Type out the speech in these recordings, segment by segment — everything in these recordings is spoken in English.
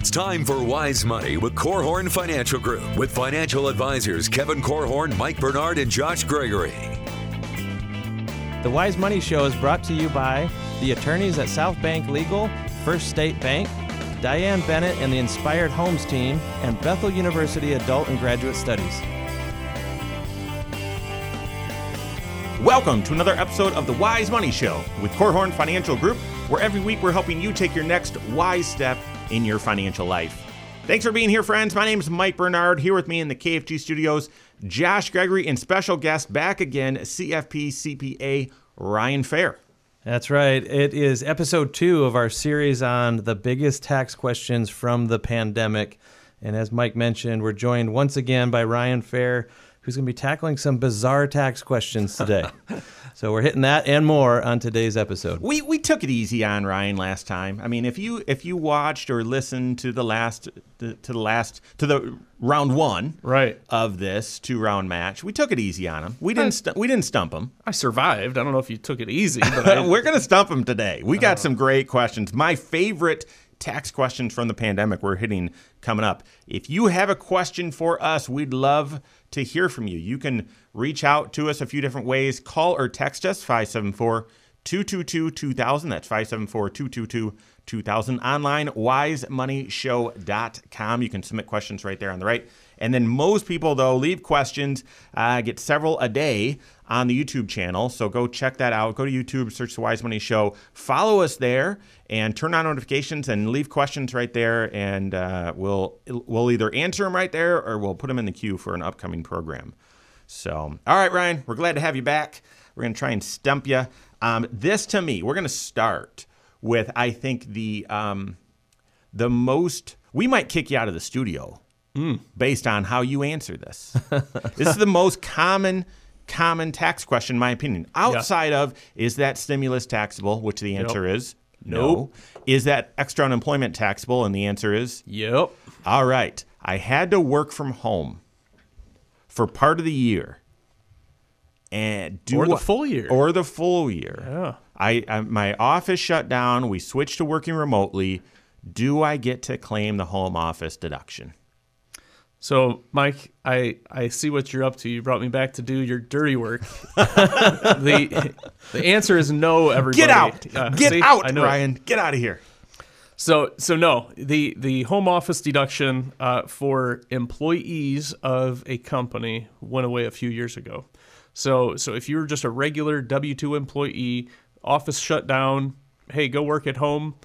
It's time for Wise Money with Korhorn Financial Group with financial advisors Kevin Korhorn, Mike Bernard, and Josh Gregory. The Wise Money Show is brought to you by the attorneys at South Bank Legal, First State Bank, Diane Bennett and the Inspired Homes team, and Bethel University Adult and Graduate Studies. Welcome to another episode of the Wise Money Show with Korhorn Financial Group, where every week we're helping you take your next wise step in your financial life. Thanks for being here, friends. My name is Mike Bernard. Here with me in the KFG studios, Josh Gregory, and special guest back again, CFP CPA Ryan Fair. That's right. It is episode two of our series on the biggest tax questions from the pandemic. And as Mike mentioned, we're joined once again by Ryan Fair who's going to be tackling some bizarre tax questions today. so we're hitting that and more on today's episode. We we took it easy on Ryan last time. I mean, if you if you watched or listened to the last to, to the last to the round one right of this two round match, we took it easy on him. We didn't stu- we didn't stump him. I survived. I don't know if you took it easy, but I, we're gonna stump him today. We got uh, some great questions. My favorite tax questions from the pandemic we're hitting coming up. If you have a question for us, we'd love to hear from you. You can reach out to us a few different ways. Call or text us 574 222 2000. That's 574 222 2000. Online, wisemoneyshow.com. You can submit questions right there on the right. And then most people, though, leave questions, uh, get several a day on the YouTube channel. So go check that out. Go to YouTube, search the Wise Money Show, follow us there, and turn on notifications and leave questions right there. And uh, we'll we'll either answer them right there or we'll put them in the queue for an upcoming program. So, all right, Ryan, we're glad to have you back. We're going to try and stump you. Um, this to me, we're going to start with I think the um, the most. We might kick you out of the studio mm. based on how you answer this. this is the most common common tax question, in my opinion. Outside yeah. of is that stimulus taxable, which the answer yep. is no. Nope. Is that extra unemployment taxable? And the answer is yep. All right. I had to work from home for part of the year. And do or the full year. Or the full year. Yeah. I, I my office shut down. We switched to working remotely. Do I get to claim the home office deduction? So, Mike, I, I see what you're up to. You brought me back to do your dirty work. the the answer is no. Everybody, get out, uh, get see? out, Ryan, get out of here. So so no, the the home office deduction uh, for employees of a company went away a few years ago. So so if you're just a regular W two employee, office shut down, hey, go work at home.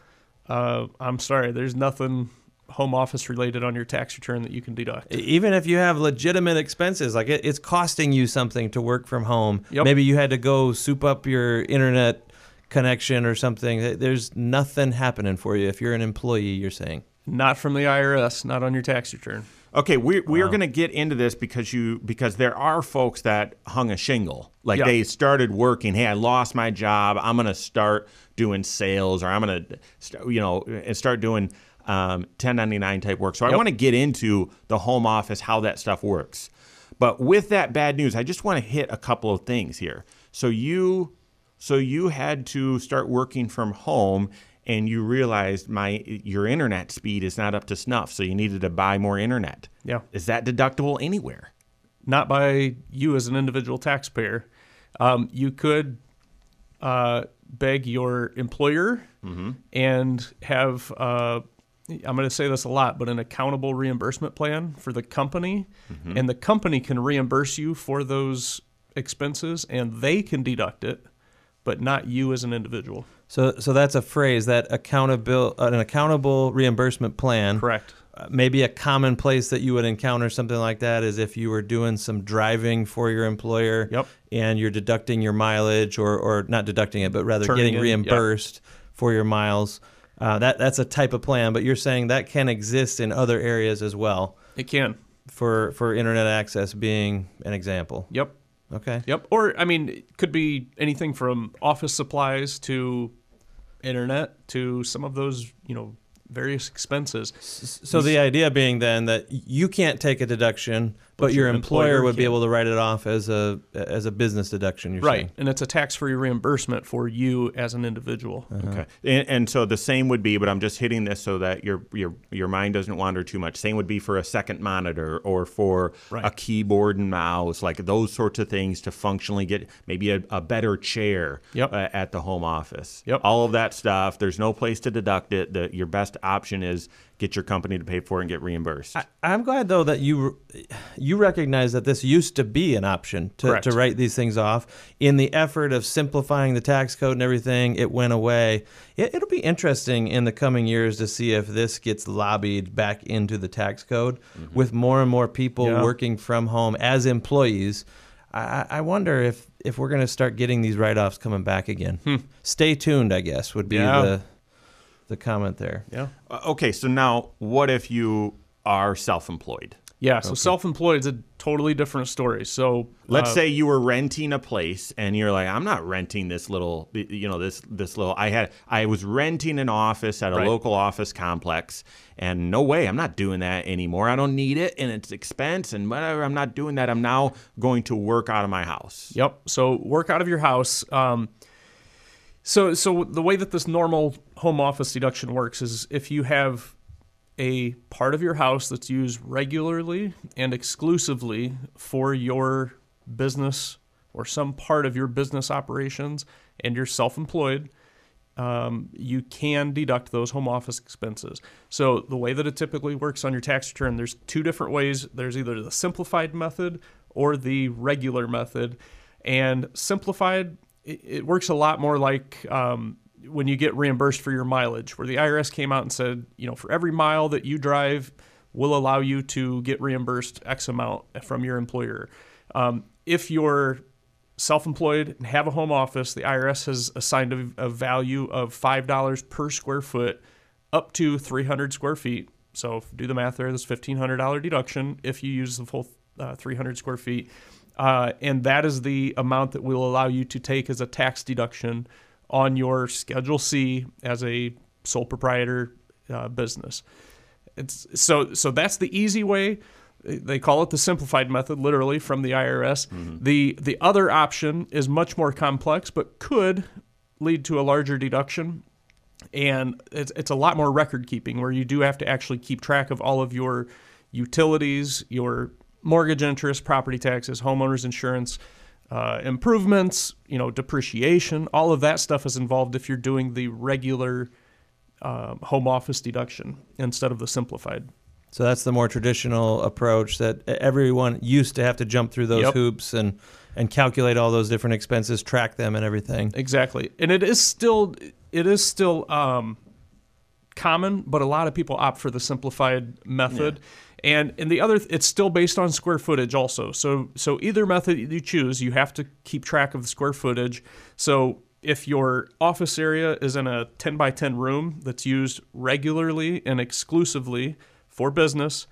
Uh, I'm sorry, there's nothing home office related on your tax return that you can deduct. Even if you have legitimate expenses, like it, it's costing you something to work from home. Yep. Maybe you had to go soup up your internet connection or something. There's nothing happening for you if you're an employee, you're saying. Not from the IRS, not on your tax return. Okay, we we wow. are going to get into this because you because there are folks that hung a shingle. Like they started working, hey, I lost my job. I'm going to start doing sales or I'm going to you know and start doing um, 1099 type work. So yep. I want to get into the home office, how that stuff works. But with that bad news, I just want to hit a couple of things here. So you so you had to start working from home and you realized my your internet speed is not up to snuff, so you needed to buy more internet. Yeah. Is that deductible anywhere? Not by you as an individual taxpayer. Um, you could uh, beg your employer mm-hmm. and have uh, I'm going to say this a lot, but an accountable reimbursement plan for the company, mm-hmm. and the company can reimburse you for those expenses, and they can deduct it, but not you as an individual. So, so that's a phrase that accountable, an accountable reimbursement plan. Correct. Uh, maybe a common place that you would encounter something like that is if you were doing some driving for your employer, yep. and you're deducting your mileage, or or not deducting it, but rather Turning getting reimbursed yep. for your miles uh, that that's a type of plan, but you're saying that can exist in other areas as well. It can for for internet access being an example. Yep. Okay. Yep. Or I mean, it could be anything from office supplies to internet to some of those you know various expenses. So the idea being then that you can't take a deduction, but, your, your employer, employer would be able to write it off as a as a business deduction. You're Right. saying. And it's a tax free reimbursement for you as an individual. Okay, and, and so the same would be, but I'm just hitting this so that your your your mind doesn't wander too much. Same would be for a second monitor or for Right. a keyboard and mouse, like those sorts of things to functionally get maybe a, a better chair Yep. uh, at the home office. Yep. all of that stuff. There's no place to deduct it. The, your best option is get your company to pay for it and get reimbursed. I'm glad though that you you recognize that this used to be an option to, Correct. to write these things off. In the effort of simplifying the tax code and everything, it went away. It, it'll be interesting in the coming years to see if this gets lobbied back into the tax code with more and more people Yeah. working from home as employees. I, I- wonder if if we're going to start getting these write-offs coming back again. Stay tuned, I guess, would be Yeah. the the comment there. Yeah. Uh, okay, so now what if you are self-employed? Yeah. So self employed is a totally different story. So Let's uh, say you were renting a place and you're like, I'm not renting this little, you know, this this little. I had I was renting an office at a Right. local office complex, and no way, I'm not doing that anymore. I don't need it, and it's expense and whatever. I'm not doing that. I'm now going to work out of my house. Yep. So work out of your house. Um, so so the way that this normal home office deduction works is if you have a part of your house that's used regularly and exclusively for your business or some part of your business operations and you're self-employed um, you can deduct those home office expenses. So the way that it typically works on your tax return, there's two different ways. There's either the simplified method or the regular method. And simplified, it, it works a lot more like um, when you get reimbursed for your mileage, where the IRS came out and said, you know, for every mile that you drive, we'll allow you to get reimbursed X amount from your employer. Um, if you're self-employed and have a home office, the IRS has assigned a, a value of five dollars per square foot, up to 300 square feet. So do the math there. That's $1,500 deduction if you use the full uh, 300 square feet, uh, and that is the amount that will allow you to take as a tax deduction on your Schedule C as a sole proprietor uh, business. It's so so that's the easy way. They call it the simplified method, literally from the IRS. The the other option is much more complex, but could lead to a larger deduction. And it's, it's a lot more record keeping, where you do have to actually keep track of all of your utilities, your mortgage interest, property taxes, homeowners insurance, uh, improvements, you know, depreciation. All of that stuff is involved if you're doing the regular um, home office deduction instead of the simplified. So that's the more traditional approach that everyone used to have to jump through those Yep. hoops and and calculate all those different expenses, track them, and everything. Exactly, and it is still it is still um, common, but a lot of people opt for the simplified method. And and the other, it's still based on square footage also. So so either method you choose, you have to keep track of the square footage. So if your office area is in a 10 by 10 room that's used regularly and exclusively for business,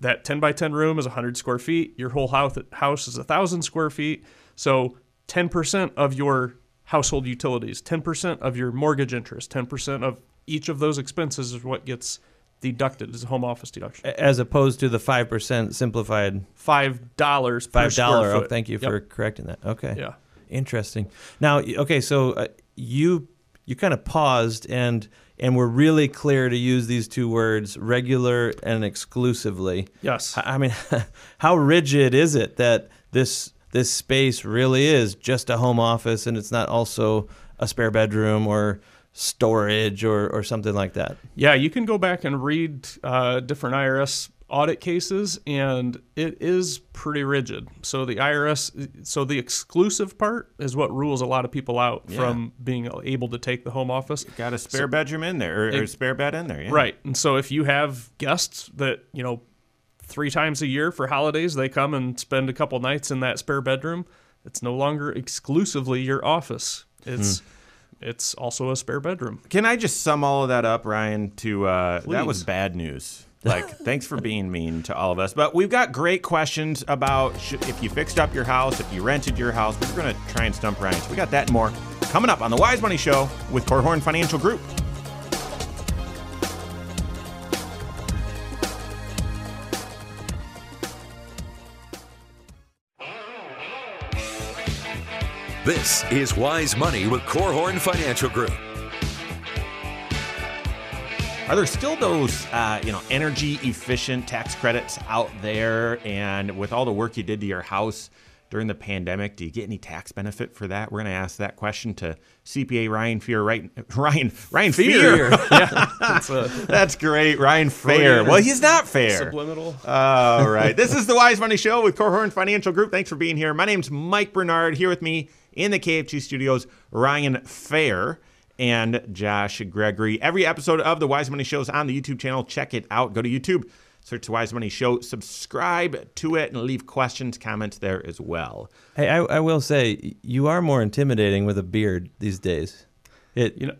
that 10 by 10 room is 100 square feet. Your whole house, house is 1,000 square feet. So 10% of your household utilities, 10% of your mortgage interest, 10% of each of those expenses is what gets deducted as a home office deduction. As opposed to the five percent simplified Five dollars per five dollar. Oh, thank you Yep. for correcting that. Okay. Yeah. Interesting. Now, okay, so uh, you you kind of paused and and were really clear to use these two words, regular and exclusively. Yes. I I mean, how rigid is it that this this space really is just a home office and it's not also a spare bedroom or storage or, or something like that? Yeah, you can go back and read uh, different IRS audit cases, and it is pretty rigid. So the IRS, so the exclusive part is what rules a lot of people out from being able to take the home office. Got a spare bedroom in there or, or a spare bed in there, yeah. Right. And so if you have guests that, you know, three times a year for holidays, they come and spend a couple nights in that spare bedroom, it's no longer exclusively your office. It's it's also a spare bedroom. Can I just sum all of that up, Ryan? To uh, that was bad news. Like, thanks for being mean to all of us. But we've got great questions about sh- if you fixed up your house, if you rented your house. We're going to try and stump Ryan. So we got that and more coming up on the Wise Money Show with Korhorn Financial Group. This is Wise Money with Korhorn Financial Group. Are there still those, uh, you know, energy efficient tax credits out there? And with all the work you did to your house during the pandemic, do you get any tax benefit for that? We're going to ask that question to CPA Ryan Fear. Right, Ryan Ryan Fear. yeah, that's a That's great, Ryan Fair. Well, he's not fair. subliminal. All right. This is the Wise Money Show with Korhorn Financial Group. Thanks for being here. My name's Mike Bernard. Here with me in the KFG studios, Ryan Fair and Josh Gregory. Every episode of the Wise Money Show is on the YouTube channel. Check it out. Go to YouTube, search the Wise Money Show, subscribe to it, and leave questions, comments there as well. Hey, I, I will say you are more intimidating with a beard these days. It You know,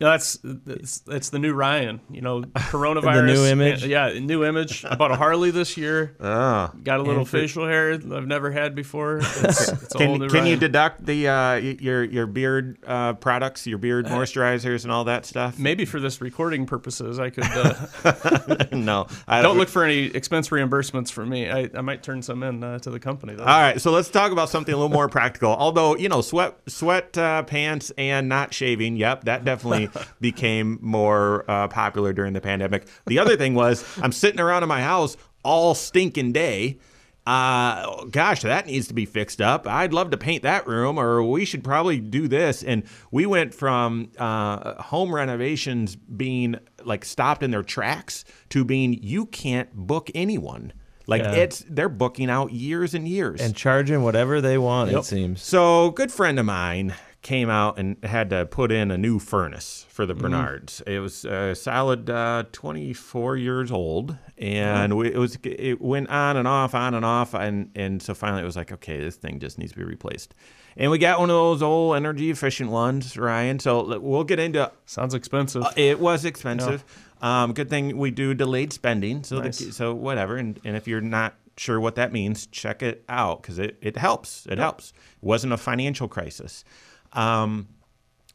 you know, that's it's, it's the new Ryan. You know, coronavirus. the new image? Yeah, new image. I bought a Harley this year. Oh. Got a little And facial hair I've never had before. It's, it's a Can, new can you deduct the uh, your your beard uh, products, your beard moisturizers, and all that stuff? Maybe for this recording purposes, I could. Uh, no, I don't look for any expense reimbursements for me. I, I might turn some in uh, to the company though. All right, so let's talk about something a little more practical. Although you know, sweat sweat uh, pants and not shaving, yep, that definitely became more uh, popular during the pandemic. The other thing was, I'm sitting around in my house all stinking day. Uh, gosh, that needs to be fixed up. I'd love to paint that room, or we should probably do this. And we went from uh, home renovations being like stopped in their tracks to being you can't book anyone. Like Yeah. it's they're booking out years and years. and charging whatever they want. It seems. so, good friend of mine came out and had to put in a new furnace for the Bernards. It was a solid uh, 24 years old, and we, it was it went on and off, on and off, and and so finally it was like, okay, this thing just needs to be replaced. And we got one of those old energy efficient ones, Ryan. So we'll get into Sounds expensive. it was expensive. Um, good thing we do delayed spending. So Nice. the, so whatever. And and if you're not sure what that means, check it out because it, it helps. It helps. It wasn't a financial crisis. Um,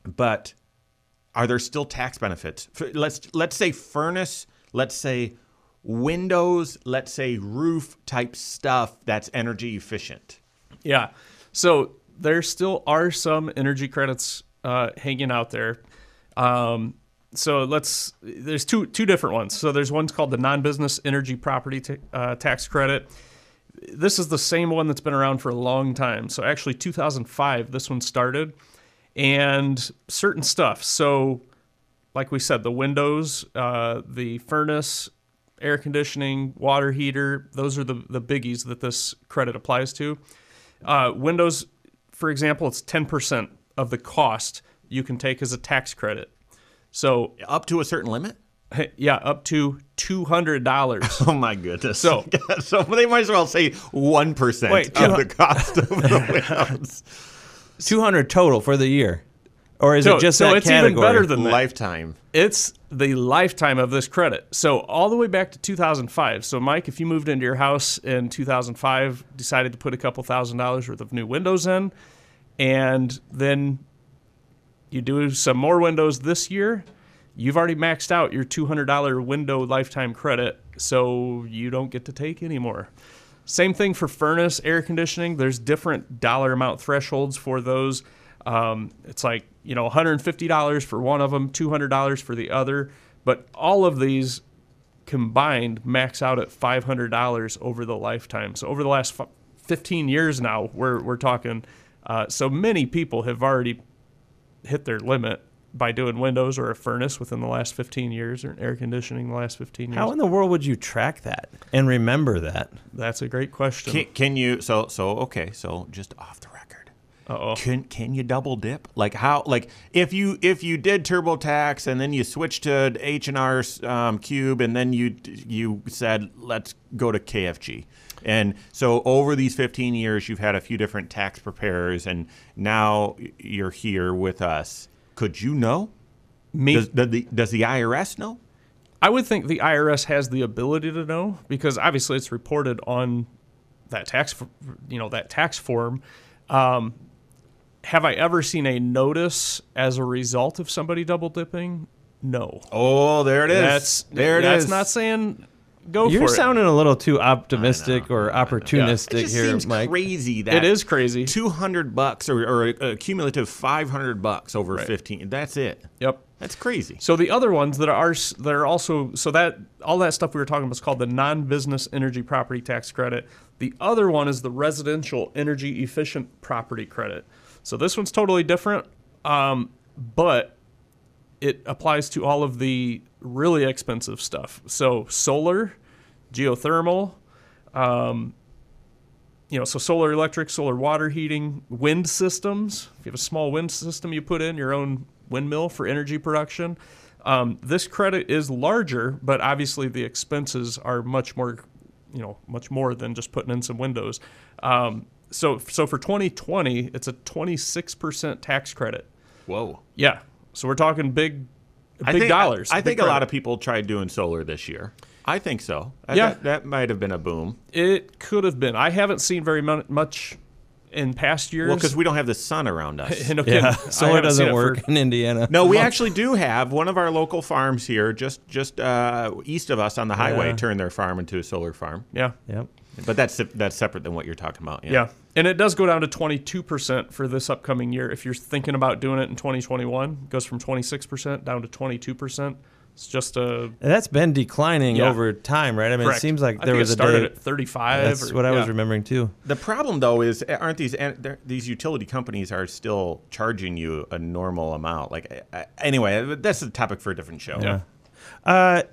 but are there still tax benefits? Let's let's say furnace. Let's say windows. Let's say roof type stuff that's energy efficient. Yeah. So there still are some energy credits uh, hanging out there. Um, so let's there's two two different ones. So there's one's called the non-business energy property ta- uh, tax credit. This is the same one that's been around for a long time. So actually 2005 this one started and certain stuff. So like we said, the windows, uh, the furnace, air conditioning, water heater, those are the, the biggies that this credit applies to. Uh, windows, for example, it's 10% of the cost you can take as a tax credit. So, Up to a certain limit. Yeah, up to $200. Oh my goodness! So- so they might as well say one percent of the cost of the windows. Two hundred total for the year, or is So- it just so that it's even category? better than that. lifetime. it's the lifetime of this credit. So all the way back to 2005. So Mike, if you moved into your house in 2005, decided to put a couple thousand dollars worth of new windows in, and then you do some more windows this year, you've already maxed out your $200 window lifetime credit, so you don't get to take any more. Same thing for furnace, air conditioning. There's different dollar amount thresholds for those. Um, it's like, you know, $150 for one of them, $200 for the other. But all of these combined max out at $500 over the lifetime. So over the last f- 15 years now, we're, we're talking. Uh, so many people have already hit their limit by doing windows or a furnace within the last 15 years or air conditioning the last 15 years. How in the world would you track that and remember that? That's a great question. Can, can you? So so okay. So just off the record. Uh-oh. Can can you double dip? Like how? Like if you if you did TurboTax and then you switched to H and R um, Cube and then you you said let's go to KFG. And so over these 15 years, you've had a few different tax preparers, and now you're here with us. Could you know? Me, Does, does the does the IRS know? I would think the IRS has the ability to know because obviously it's reported on that tax, you know, that tax form. Um, have I ever seen a notice as a result of somebody double dipping? No. Oh, there it is. That's there it that's is. not saying go You're for it. sounding a little too optimistic or It opportunistic just here, seems Mike. crazy that It is crazy. 200 bucks or, or a, cumulative 500 bucks over 15. That's it. Yep. That's crazy. So the other ones that are that are also so that all that stuff we were talking about is called the non-business energy property tax credit. The other one is the residential energy efficient property credit. So this one's totally different, um, but it applies to all of the really expensive stuff. So solar, geothermal, um, you know, so solar electric, solar water heating, wind systems. If you have a small wind system you put in your own windmill for energy production, um, this credit is larger, but obviously the expenses are much more, you know, much more than just putting in some windows. Um, so, so for 2020, it's a 26% tax credit. Whoa. Yeah. So we're talking big, big I think, dollars. I, I big think a lot of people tried doing solar this year. I think so. Yeah. That, that might have been a boom. It could have been. I haven't seen very much in past years. Well, because we don't have the sun around us. no kidding. yeah, solar doesn't work for- in Indiana. No, we actually do have one of our local farms here, just just uh, east of us on the highway, Yeah. turned their farm into a solar farm. yeah. Yep. But that's that's separate than what you're talking about. Yeah. And it does go down to 22% for this upcoming year. If you're thinking about doing it in 2021, it goes from 26% down to 22%. It's just a And that's been declining Yeah. over time, right? I mean, correct. it seems like I there think was it a started day. at 35 That's or- what I was remembering too. The problem though is aren't these and these utility companies are still charging you a normal amount? Like uh, anyway, that's a topic for a different show. Yeah. Uh,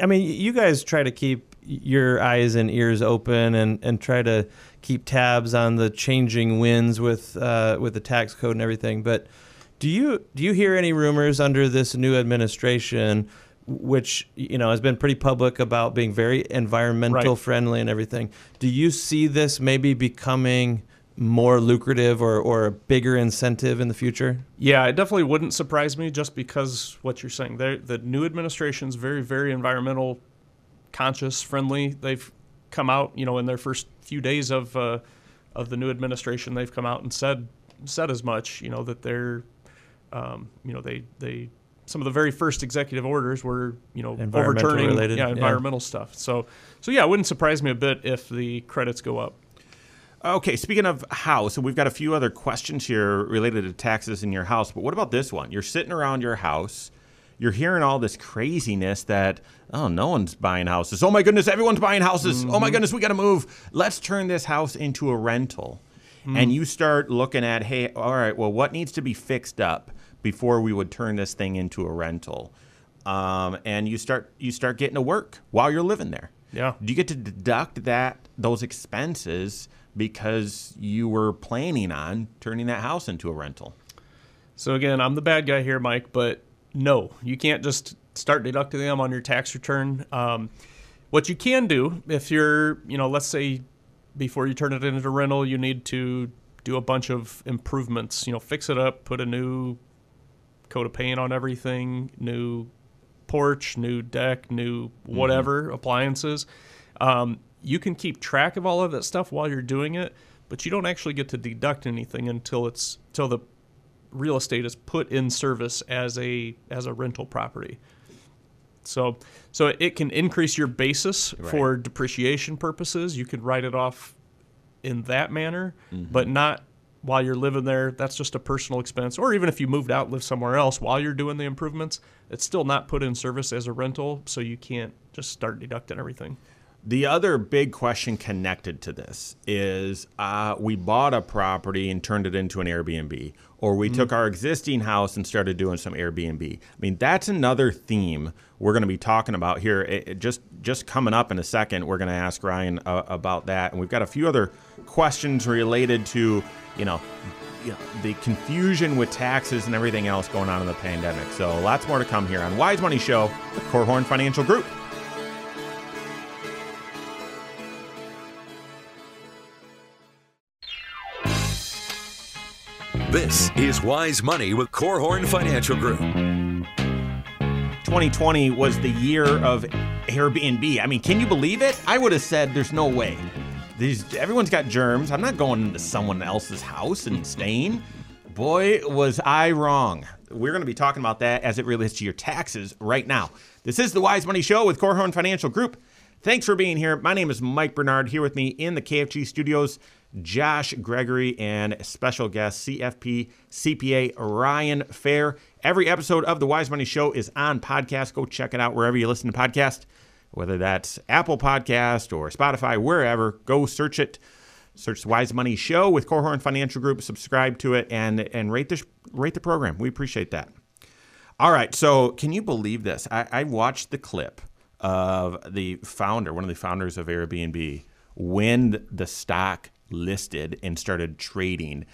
I mean, you guys try to keep your eyes and ears open and, and try to keep tabs on the changing winds with uh, with the tax code and everything. But do you do you hear any rumors under this new administration, which you know has been pretty public about being very environmental Right. friendly and everything? Do you see this maybe becoming more lucrative or, or a bigger incentive in the future? Yeah, it definitely wouldn't surprise me just because what you're saying. They're, the new administration's very, very environmental conscious, friendly. They've come out, you know, in their first few days of uh, of the new administration, they've come out and said said as much. You know that they're, um, you know, they they some of the very first executive orders were, you know, overturning related, yeah, yeah. environmental stuff. So so yeah, it wouldn't surprise me a bit if the credits go up. Okay, speaking of house, and we've got a few other questions here related to taxes in your house, but what about this one? You're sitting around your house, you're hearing all this craziness that, oh, no one's buying houses. Oh my goodness, everyone's buying houses. Oh my goodness, we got to move. Let's turn this house into a rental. And you start looking at, hey, all right, well, what needs to be fixed up before we would turn this thing into a rental? Um, and you start you start getting to work while you're living there. Yeah. Do you get to deduct that those expenses because you were planning on turning that house into a rental? So again, I'm the bad guy here, Mike, but no, you can't just start deducting them on your tax return. Um, what you can do, if you're, you know, let's say before you turn it into rental, you need to do a bunch of improvements, you know, fix it up, put a new coat of paint on everything, new porch, new deck, new whatever appliances. Um, you can keep track of all of that stuff while you're doing it, but you don't actually get to deduct anything until it's till the real estate is put in service as a as a rental property. So so it can increase your basis for depreciation purposes. You can write it off in that manner, mm-hmm. but not while you're living there. That's just a personal expense. Or even if you moved out, live somewhere else while you're doing the improvements, it's still not put in service as a rental, so you can't just start deducting everything. The other big question connected to this is uh, we bought a property and turned it into an Airbnb, or we took our existing house and started doing some Airbnb. I mean, that's another theme we're going to be talking about here. It, it just just coming up in a second, we're going to ask Ryan uh, about that, and we've got a few other questions related to you know. You know, the confusion with taxes and everything else going on in the pandemic. So, lots more to come here on Wise Money Show with Korhorn Financial Group. This is Wise Money with Korhorn Financial Group. 2020 was the year of Airbnb. I mean, can you believe it? I would have said there's no way. These everyone's got germs. I'm not going into someone else's house and staying. Boy, was I wrong. We're going to be talking about that as it relates to your taxes right now. This is the Wise Money Show with Korhorn Financial Group. Thanks for being here. My name is Mike Bernard. Here with me in the KFG studios, Josh Gregory and special guest CFP CPA Ryan Fair. Every episode of the Wise Money Show is on podcast. Go check it out wherever you listen to podcasts, whether that's Apple Podcast or Spotify, wherever. Go search it. Search the Wise Money Show with Korhorn Financial Group. Subscribe to it and and rate the rate the program. We appreciate that. All right. So, can you believe this? I, I watched the clip of the founder, one of the founders of Airbnb, when the stock listed and started trading,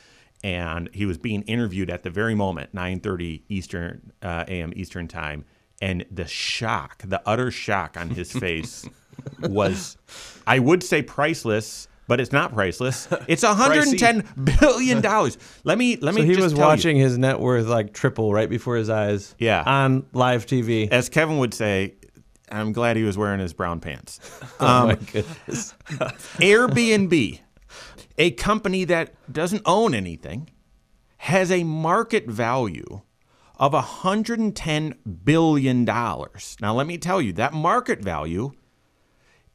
and he was being interviewed at the very moment, 9:30 Eastern uh, a.m. Eastern time, and the shock, the utter shock on his face was, I would say, priceless. But it's not priceless. It's 110 billion dollars. Let me let me. So he was tell you. watching his net worth like triple right before his eyes. Yeah. On live TV. as Kevin would say, I'm glad he was wearing his brown pants. oh my goodness. Airbnb, a company that doesn't own anything, has a market value of $110 billion. Now, let me tell you, that market value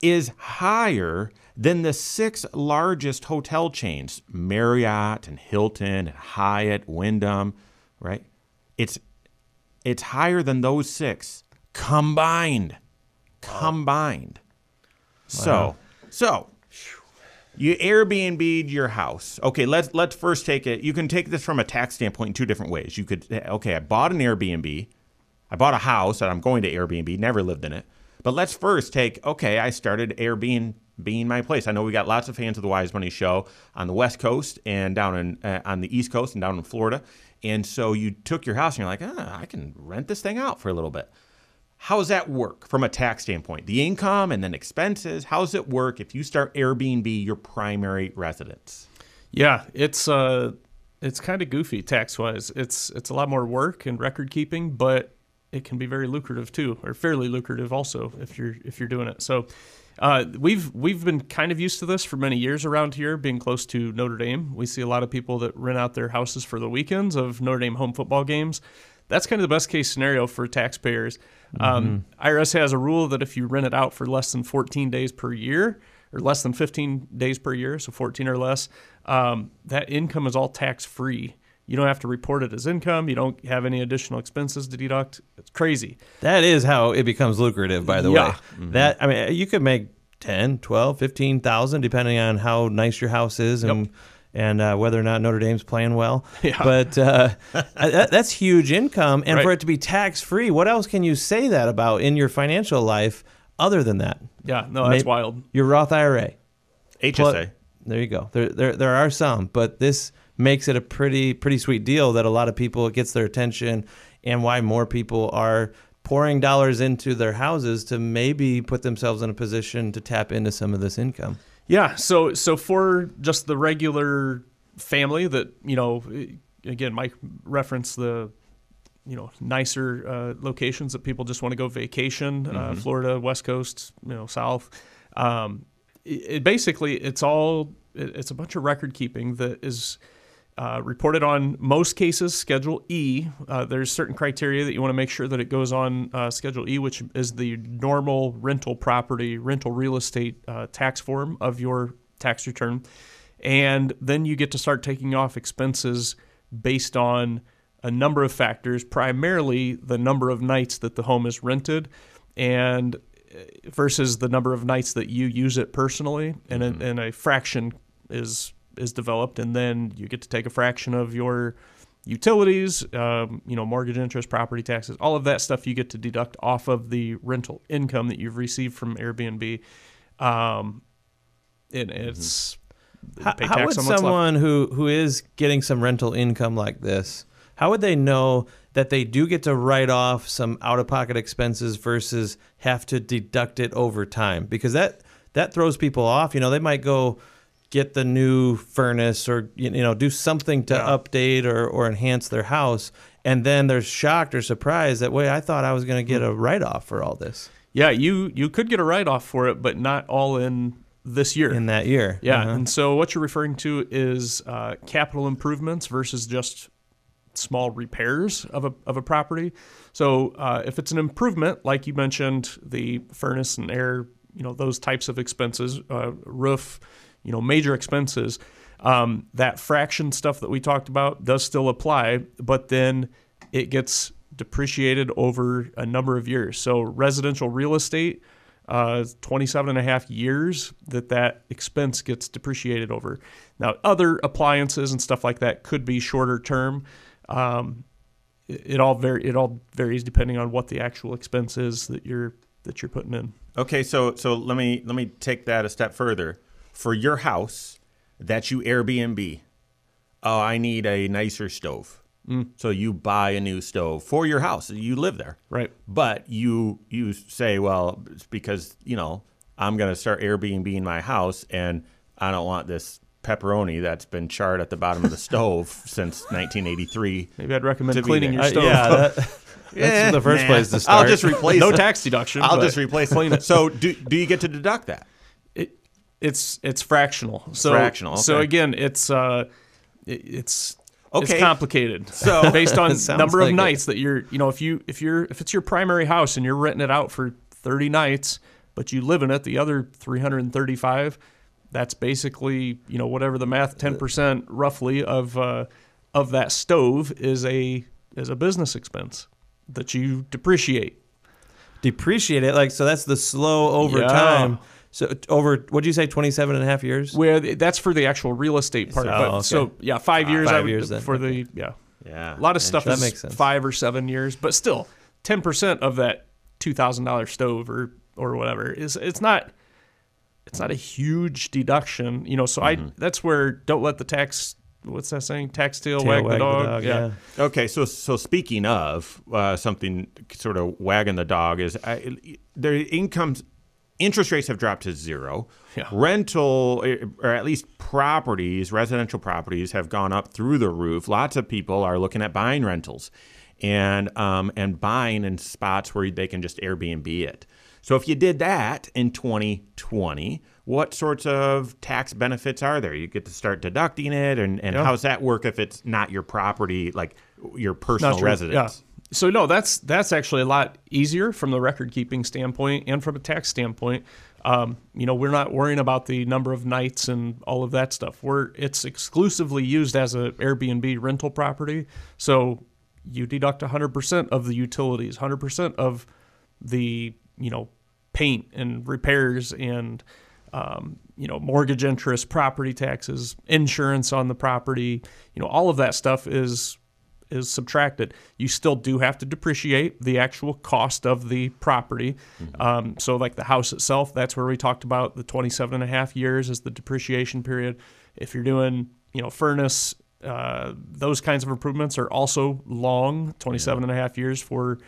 is higher than the six largest hotel chains Marriott and Hilton and Hyatt, Wyndham, right? It's it's higher than those six combined. Combined. So, so you Airbnb'd your house. Okay, let's let's first take it. You can take this from a tax standpoint in two different ways. You could okay, I bought an Airbnb. I bought a house and I'm going to Airbnb, never lived in it. But let's first take okay, I started Airbnb being my place. I know we got lots of fans of the Wise Money Show on the West Coast and down in uh, on the East Coast and down in Florida. And so you took your house and you're like, ah, I can rent this thing out for a little bit. How does that work from a tax standpoint? The income and then expenses. How does it work if you start Airbnb your primary residence? Yeah, it's uh, it's kind of goofy tax wise. It's it's a lot more work and record keeping, but it can be very lucrative too, or fairly lucrative also if you're if you're doing it. So. Uh, we've we've been kind of used to this for many years around here, being close to Notre Dame. We see a lot of people that rent out their houses for the weekends of Notre Dame home football games. That's kind of the best case scenario for taxpayers. Um, IRS has a rule that if you rent it out for less than 14 days per year, or less than 15 days per year, so 14 or less, um, that income is all tax free. You don't have to report it as income. You don't have any additional expenses to deduct. It's crazy. That is how it becomes lucrative, by the Yeah. way. That I mean, you could make 10, 12, 15,000 depending on how nice your house is and and uh, whether or not Notre Dame's playing well. Yeah. But uh, that, that's huge income and for it to be tax free, what else can you say that about in your financial life other than that? Yeah, no, that's May- wild. Your Roth IRA. HSA. Plu- there you go. There, there, there are some, but this makes it a pretty, pretty sweet deal that a lot of people it gets their attention, and why more people are pouring dollars into their houses to maybe put themselves in a position to tap into some of this income. Yeah, so so for just the regular family that you know, again, Mike referenced the you know nicer uh, locations that people just want to go vacation, uh, Florida, West Coast, you know, South. Um, it, it basically it's all it, it's a bunch of record keeping that is. Uh, reported on most cases Schedule E. Uh, there's certain criteria that you want to make sure that it goes on uh, Schedule E, which is the normal rental property, rental real estate uh, tax form of your tax return. And then you get to start taking off expenses based on a number of factors, primarily the number of nights that the home is rented and uh, versus the number of nights that you use it personally. And, a, and a fraction is is developed, and then you get to take a fraction of your utilities, um, you know, mortgage interest, property taxes, all of that stuff you get to deduct off of the rental income that you've received from Airbnb. Um, and it's you How, how would on what's left. someone who, who is getting some rental income like this, how would they know that they do get to write off some out of pocket expenses versus have to deduct it over time? Because that that throws people off. You know, they might go get the new furnace or you know do something to Yeah. update or, or enhance their house, and then they're shocked or surprised that wait, I thought I was going to get a write off for all this Yeah, you you could get a write off for it, but not all in this year. in that year. Yeah, Uh-huh. and so what you're referring to is uh, capital improvements versus just small repairs of a, of a property. So uh, if it's an improvement, like you mentioned, the furnace and air you know those types of expenses, uh, roof, you know major expenses. Um, that fraction stuff that we talked about does still apply, but then it gets depreciated over a number of years. So residential real estate, uh, 27 and a half years that that expense gets depreciated over. Now, other appliances and stuff like that could be shorter term. Um, it, it all vary, it all varies depending on what the actual expense is that you're that you're putting in. Okay, so so let me let me take that a step further. For your house that you Airbnb, oh, I need a nicer stove. So you buy a new stove for your house. You live there, Right. But you you say, well, it's because you know I'm going to start Airbnb in my house, and I don't want this pepperoni that's been charred at the bottom of the stove since 1983. Maybe I'd recommend cleaning your Uh, stove. yeah, that, that's the first Nah, place to start. I'll just replace no tax deduction. I'll just replace it. So do do you get to deduct that? It, it's it's fractional. So Fractional, So again, it's uh, it, it's Okay. it's complicated. So- based on number like of it. nights that you're, you know, if you if you're if it's your primary house and you're renting it out for 30 nights, but you live in it the other 335, that's basically you know whatever the math 10% roughly of uh, of that stove is a is a business expense that you depreciate. depreciate it like so that's the slow over Yeah. time so over what do you say 27 and a half years Where that's for the actual real estate part. So- but, oh, okay. So yeah, five years. five I would, years then, for the yeah. Yeah, A lot of stuff That is makes sense. five or seven years, but still, ten percent of that two thousand dollar stove or or whatever is it's not it's not a huge deduction, you know. So Mm-hmm. I that's where don't let the tax what's that saying tax tail, wag, the dog. yeah. Okay, so so speaking of uh, something sort of wagging the dog is I, their incomes, interest rates have dropped to zero. Yeah. Rental eh, or at least properties, residential properties have gone up through the roof. Lots of people are looking at buying rentals, and um, and buying in spots where they can just Airbnb it. So if you did that in 2020, what sorts of tax benefits are there? You get to start deducting it, and, and Yeah. how's that work if it's not your property, like your personal residence? Yeah. So no, that's that's actually a lot easier from the record keeping standpoint and from a tax standpoint. Um, you know, we're not worrying about the number of nights and all of that stuff. We're it's exclusively used as a Airbnb rental property. So you deduct 100% of the utilities, 100% of the you know paint and repairs and um, you know mortgage interest, property taxes, insurance on the property. You know, all of that stuff is is subtracted. You still do have to depreciate the actual cost of the property. Um, so, like the house itself, that's where we talked about the 27 and a half years is the depreciation period. If you're doing, you know, furnace, uh, those kinds of improvements are also long, 27 and a half years for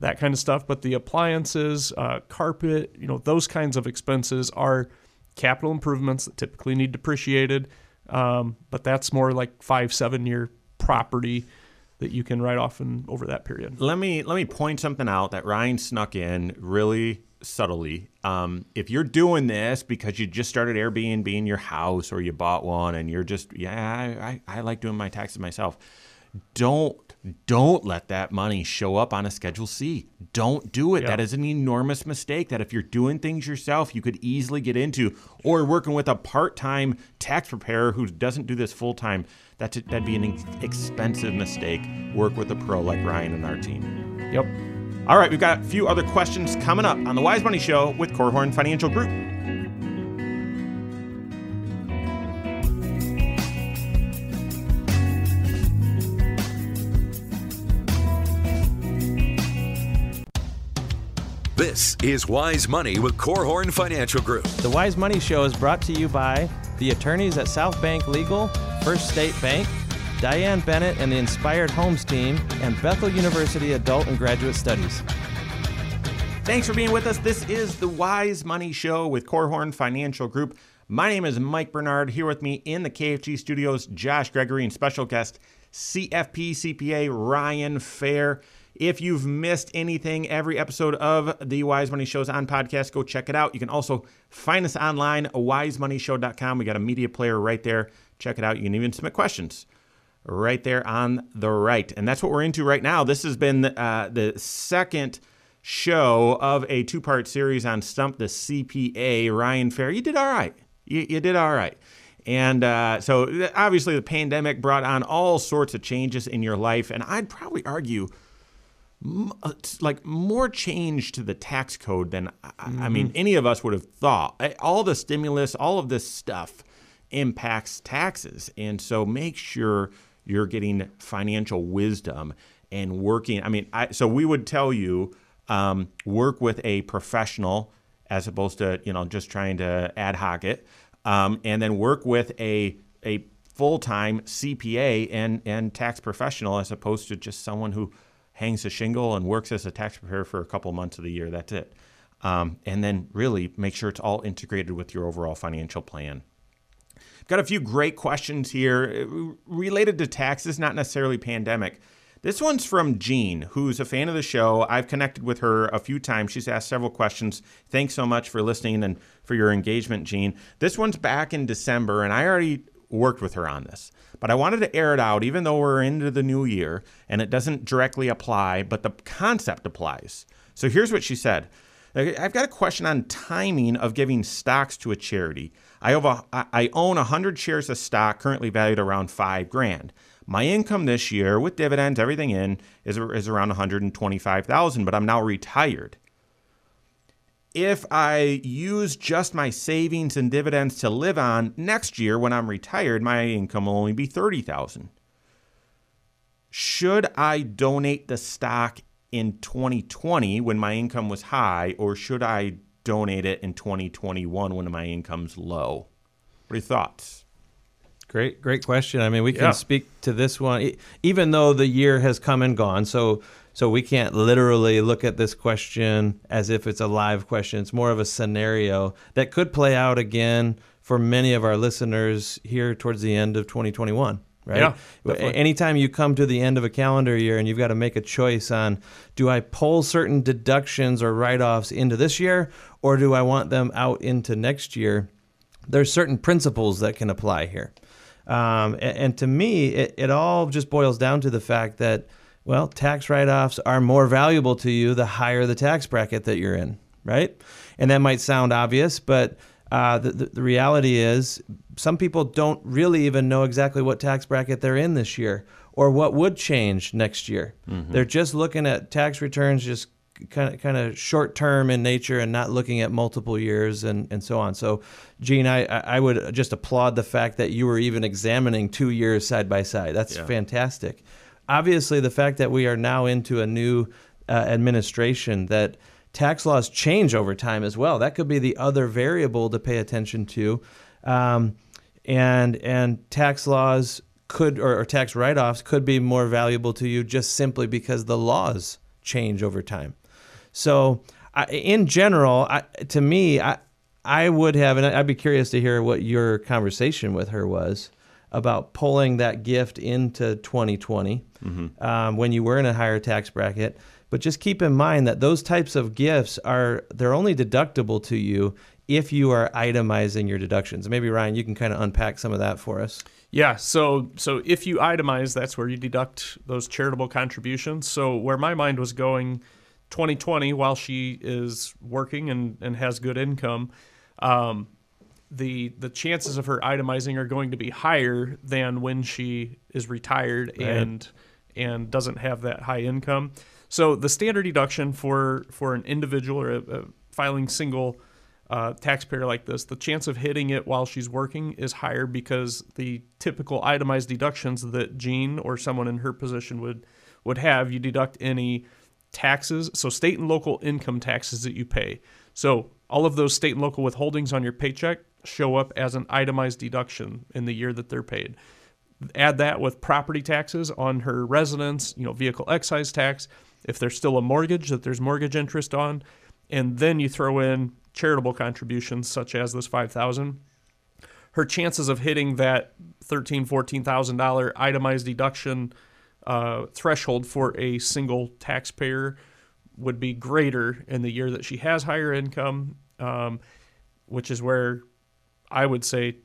that kind of stuff. But the appliances, uh, carpet, you know, those kinds of expenses are capital improvements that typically need depreciated. Um, but that's more like five, seven year property that you can write off in over that period. Let me let me point something out that Ryan snuck in really subtly. Um, if you're doing this because you just started Airbnb in your house or you bought one and you're just yeah I, I, I like doing my taxes myself, don't don't let that money show up on a Schedule C. Don't do it. Yeah. That is an enormous mistake that if you're doing things yourself, you could easily get into, or working with a part-time tax preparer who doesn't do this full-time. That's that'd be an ex- expensive mistake. Work with a pro like Ryan and our team. Yep. All right, we've got a few other questions coming up on the Wise Money Show with Korhorn Financial Group. This is Wise Money with Korhorn Financial Group. The Wise Money Show is brought to you by the attorneys at South Bank Legal, First State Bank, Diane Bennett and the Inspired Homes team, and Bethel University Adult and Graduate Studies. Thanks for being with us. This is the Wise Money Show with Korhorn Financial Group. My name is Mike Bernard. Here with me in the KFG studios, Josh Gregory and special guest CFP CPA Ryan Fair. If you've missed anything, every episode of the Wise Money Shows on podcast. Go check it out. You can also find us online, wisemoneyshow.com. We got a media player right there. Check it out. You can even submit questions right there on the right. And that's what we're into right now. This has been uh, the second show of a two part series on Stump the CPA. Ryan Fair, you did all right. You, you did all right. And uh, so, obviously, the pandemic brought on all sorts of changes in your life. And I'd probably argue like more change to the tax code than mm-hmm. I mean any of us would have thought. All the stimulus, all of this stuff impacts taxes, and so make sure you're getting financial wisdom and working. I mean, I, so we would tell you um, work with a professional as opposed to you know just trying to ad hoc it, um, and then work with a a full time CPA and and tax professional as opposed to just someone who hangs a shingle and works as a tax preparer for a couple months of the year. That's it. Um, and then really make sure it's all integrated with your overall financial plan. Got a few great questions here uh, related to taxes, not necessarily pandemic. This one's from Jean, who's a fan of the show. I've connected with her a few times. She's asked several questions. Thanks so much for listening and for your engagement, Jean. This one's back in December, and I already worked with her on this. But I wanted to air it out, even though we're into the new year and it doesn't directly apply, but the concept applies. So here's what she said I've got a question on timing of giving stocks to a charity. I, have a, I own 100 shares of stock currently valued around five grand. My income this year, with dividends, everything in, is, is around 125,000, but I'm now retired if I use just my savings and dividends to live on next year when I'm retired, my income will only be 30,000. Should I donate the stock in 2020 when my income was high or should I donate it in 2021 when my income's low? What are your thoughts? Great, great question. I mean, we can speak to this one, even though the year has come and gone. So, so we can't literally look at this question as if it's a live question. It's more of a scenario that could play out again for many of our listeners here towards the end of 2021 right? Yeah, definitely. Anytime you come to the end of a calendar year and you've got to make a choice on do I pull certain deductions or write offs into this year or do I want them out into next year, there's certain principles that can apply here. Um, and, and, to me, it, it all just boils down to the fact that well, tax write offs are more valuable to you the higher the tax bracket that you're in, right? And that might sound obvious, but uh, the, the, the reality is some people don't really even know exactly what tax bracket they're in this year or what would change next year. Mm-hmm. They're just looking at tax returns just kind of kind of short term in nature and not looking at multiple years and, and so on. So, Jean, I, I would just applaud the fact that you were even examining two years side by side. That's yeah. fantastic obviously the fact that we are now into a new uh, administration that tax laws change over time as well. That could be the other variable to pay attention to, um, and and tax laws could or, or tax write-offs could be more valuable to you just simply because the laws change over time. So, I, in general, I, to me, I I would have, and I'd be curious to hear what your conversation with her was about pulling that gift into 2020 mm-hmm. um, when you were in a higher tax bracket. But just keep in mind that those types of gifts are they're only deductible to you if you are itemizing your deductions. Maybe Ryan, you can kind of unpack some of that for us. Yeah, so so if you itemize, that's where you deduct those charitable contributions. So where my mind was going, 2020, while she is working and, and has good income, um, the the chances of her itemizing are going to be higher than when she is retired right. and and doesn't have that high income. So the standard deduction for for an individual or a, a filing single uh, taxpayer like this, the chance of hitting it while she's working is higher because the typical itemized deductions that Jean or someone in her position would would have, you deduct any taxes, so state and local income taxes that you pay. So all of those state and local withholdings on your paycheck show up as an itemized deduction in the year that they're paid. Add that with property taxes on her residence, you know, vehicle excise tax, if there's still a mortgage that there's mortgage interest on, and then you throw in charitable contributions such as this 5000 her chances of hitting that thirteen, fourteen thousand dollar itemized deduction uh, threshold for a single taxpayer would be greater in the year that she has higher income, um, which is where I would say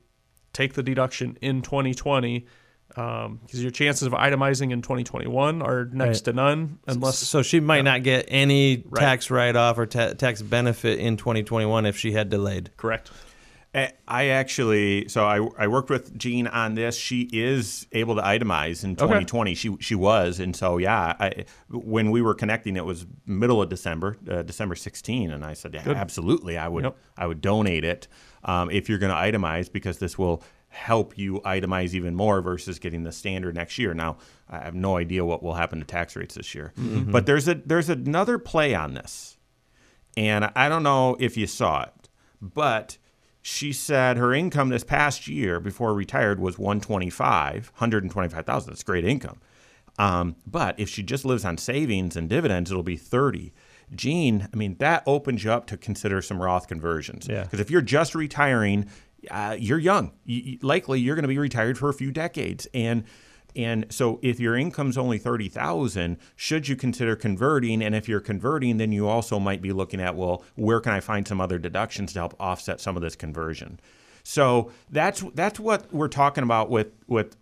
take the deduction in 2020 because your chances of itemizing in 2021 are next Right. to none, unless so she might not get any Right. tax write-off or ta- tax benefit in 2021 if she had delayed. correct. I I actually, so I, I worked with Jean on this. She is able to itemize in 2020. She she was, and so yeah, I, when we were connecting, it was middle of December, uh, December 16, and I said, yeah, absolutely, I would Yep. I would donate it um, if you're going to itemize because this will help you itemize even more versus getting the standard next year. Now, I have no idea what will happen to tax rates this year, but there's a there's another play on this and I don't know if you saw it, but she said her income this past year before retired was 125, 125,000. That's great income. Um, but if she just lives on savings and dividends, it'll be 30. Jean, I mean, that opens you up to consider some Roth conversions. Yeah. Because if you're just retiring, uh, you're young. You, you- likely you're going to be retired for a few decades. And and so if your income's only 30,000, should you consider converting? And if you're converting, then you also might be looking at, well, where can I find some other deductions to help offset some of this conversion? So that's that's what we're talking about with with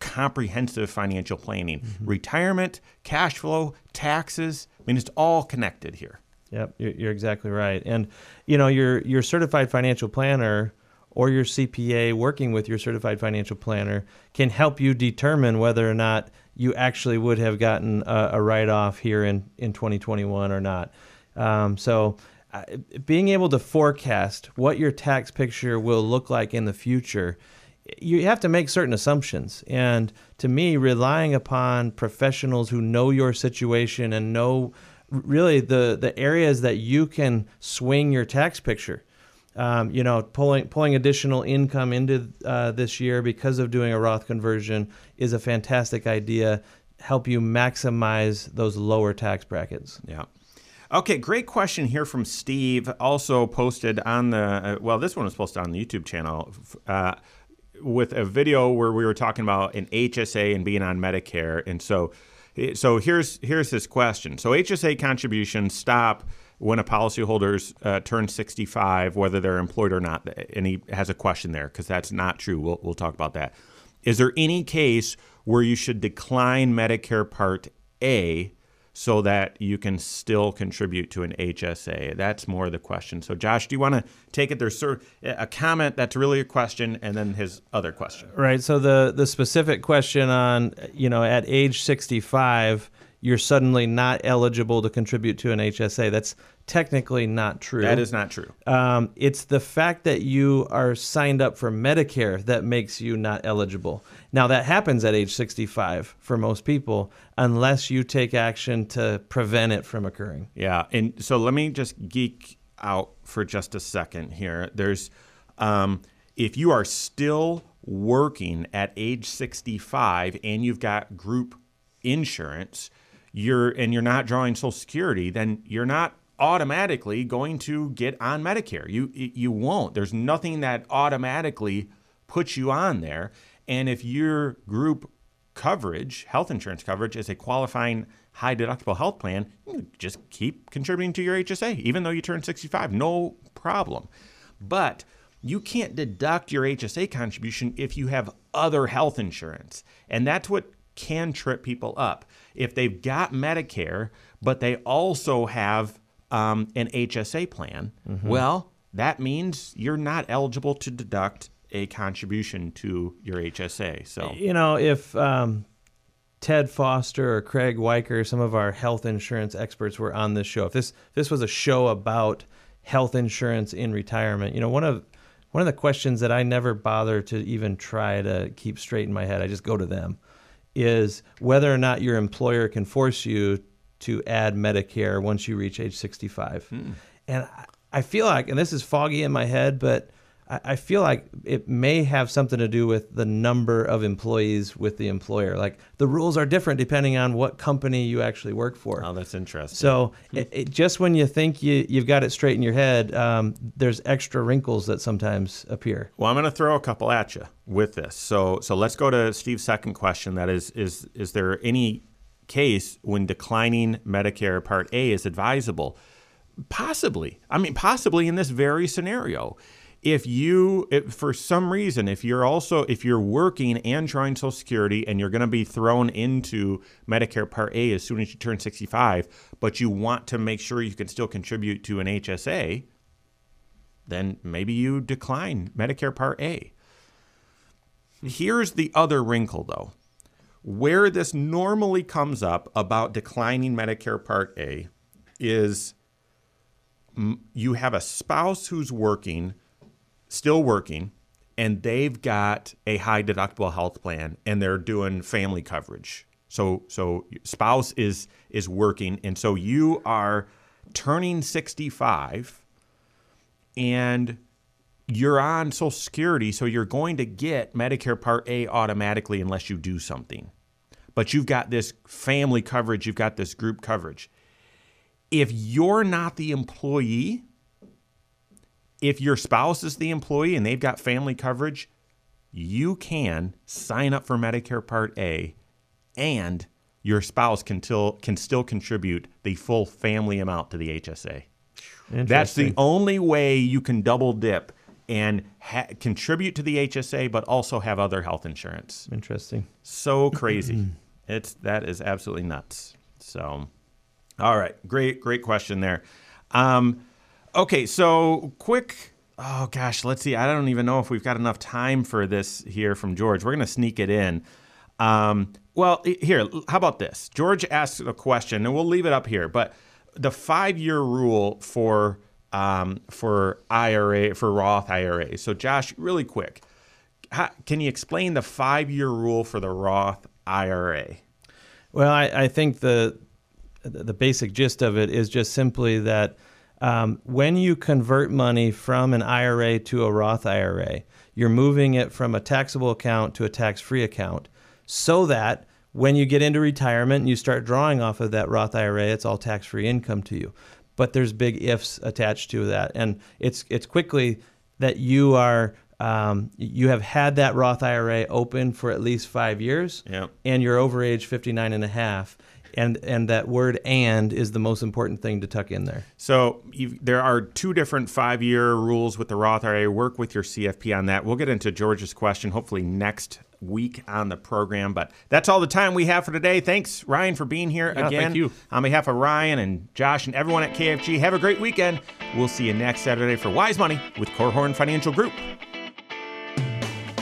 comprehensive financial planning. Retirement, cash flow, taxes, I mean it's all connected here. Yep, you're, you're exactly right. And you know, your your certified financial planner or your CPA working with your certified financial planner can help you determine whether or not you actually would have gotten a, a write off here in in 2021 or not. Um, so. Uh, being able to forecast what your tax picture will look like in the future, you have to make certain assumptions. And to me, relying upon professionals who know your situation and know really the the areas that you can swing your tax picture. Um, you know, pulling pulling additional income into uh, this year because of doing a Roth conversion is a fantastic idea. Help you maximize those lower tax brackets. Yeah. Okay, great question here from Steve. Also posted on the uh, well, this one was posted on the YouTube channel uh, with a video where we were talking about an HSA and being on Medicare. And so, so here's here's his question. So HSA contributions stop when a policyholder uh, turns 65, whether they're employed or not. And he has a question there because that's not true. We'll we'll talk about that. Is there any case where you should decline Medicare Part A? So that you can still contribute to an HSA? That's more the question. So, Josh, do you want to take it? There's sort of a comment that's really a question, and then his other question. Right. So the the specific question on you know at age 65 you're suddenly not eligible to contribute to an HSA. That's technically not true. That is not true. Um, it's the fact that you are signed up for Medicare that makes you not eligible. Now, that happens at age 65 for most people, unless you take action to prevent it from occurring. Yeah, and so let me just geek out for just a second here. There's, um, if you are still working at age 65 and you've got group insurance, you're and you're not drawing Social Security, then you're not automatically going to get on Medicare. You you won't. There's nothing that automatically puts you on there. And if your group coverage, health insurance coverage, is a qualifying high deductible health plan, you just keep contributing to your HSA, even though you turn 65, no problem. But you can't deduct your HSA contribution if you have other health insurance. And that's what can trip people up. If they've got Medicare, but they also have um, an HSA plan, well, that means you're not eligible to deduct a contribution to your HSA. So, You know, if um, Ted Foster or Craig Weicker, some of our health insurance experts, were on this show, if this this was a show about health insurance in retirement, you know, one of one of the questions that I never bother to even try to keep straight in my head, I just go to them, is whether or not your employer can force you to add Medicare once you reach age 65. And I- I feel like, and this is foggy in my head, but I I feel like it may have something to do with the number of employees with the employer. Like the rules are different depending on what company you actually work for. oh, that's interesting. So it, it, just when you think you, you've got it straight in your head, um, there's extra wrinkles that sometimes appear. Well, I'm going to throw a couple at you with this. So, so let's go to Steve's second question. That is, is is there any case when declining Medicare Part A is advisable? Possibly. I mean, possibly in this very scenario. If you if for some reason if you're also if you're working and drawing social security and you're going to be thrown into medicare part a as soon as you turn 65 but you want to make sure you can still contribute to an hsa then maybe you decline medicare part a. Here's the other wrinkle though. Where this normally comes up about declining medicare part a is you have a spouse who's working still working and they've got a high deductible health plan and they're doing family coverage. So so spouse is is working and so you are turning 65 and you're on social security so you're going to get Medicare Part A automatically unless you do something. But you've got this family coverage, you've got this group coverage. If you're not the employee, if your spouse is the employee and they've got family coverage, you can sign up for Medicare Part A and your spouse can, till, can still contribute the full family amount to the HSA. That's the only way you can double dip and ha- contribute to the HSA, but also have other health insurance. Interesting. So crazy. it's that is absolutely nuts. So, all right, great, great question there. Um, Okay, so quick. Oh gosh, let's see. I don't even know if we've got enough time for this here from George. We're to sneak it in. Um, well, here, how about this? George asked a question, and we'll leave it up here. But the five-year rule for um, for IRA for Roth IRA. So, Josh, really quick, how, can you explain the five-year rule for the Roth IRA? Well, I, I think the the basic gist of it is just simply that um, when you convert money from an IRA to a Roth IRA, you're moving it from a taxable account to a tax free account so that when you get into retirement and you start drawing off of that Roth IRA, it's all tax free income to you. But there's big ifs attached to that. And it's, it's quickly that you are um, you have had that Roth IRA open for at least five years, yep. and you're over age 59 and a half and and that word and is the most important thing to tuck in there. So there are two different five year rules with the Roth IRA. Work with your CFP on that. We'll get into George's question hopefully next week on the program. But that's all the time we have for today. Thanks, Ryan, for being here yeah, again. Thank you. On behalf of Ryan and Josh and everyone at KFG, have a great weekend. We'll see you next Saturday for Wise Money with Korhorn Financial Group.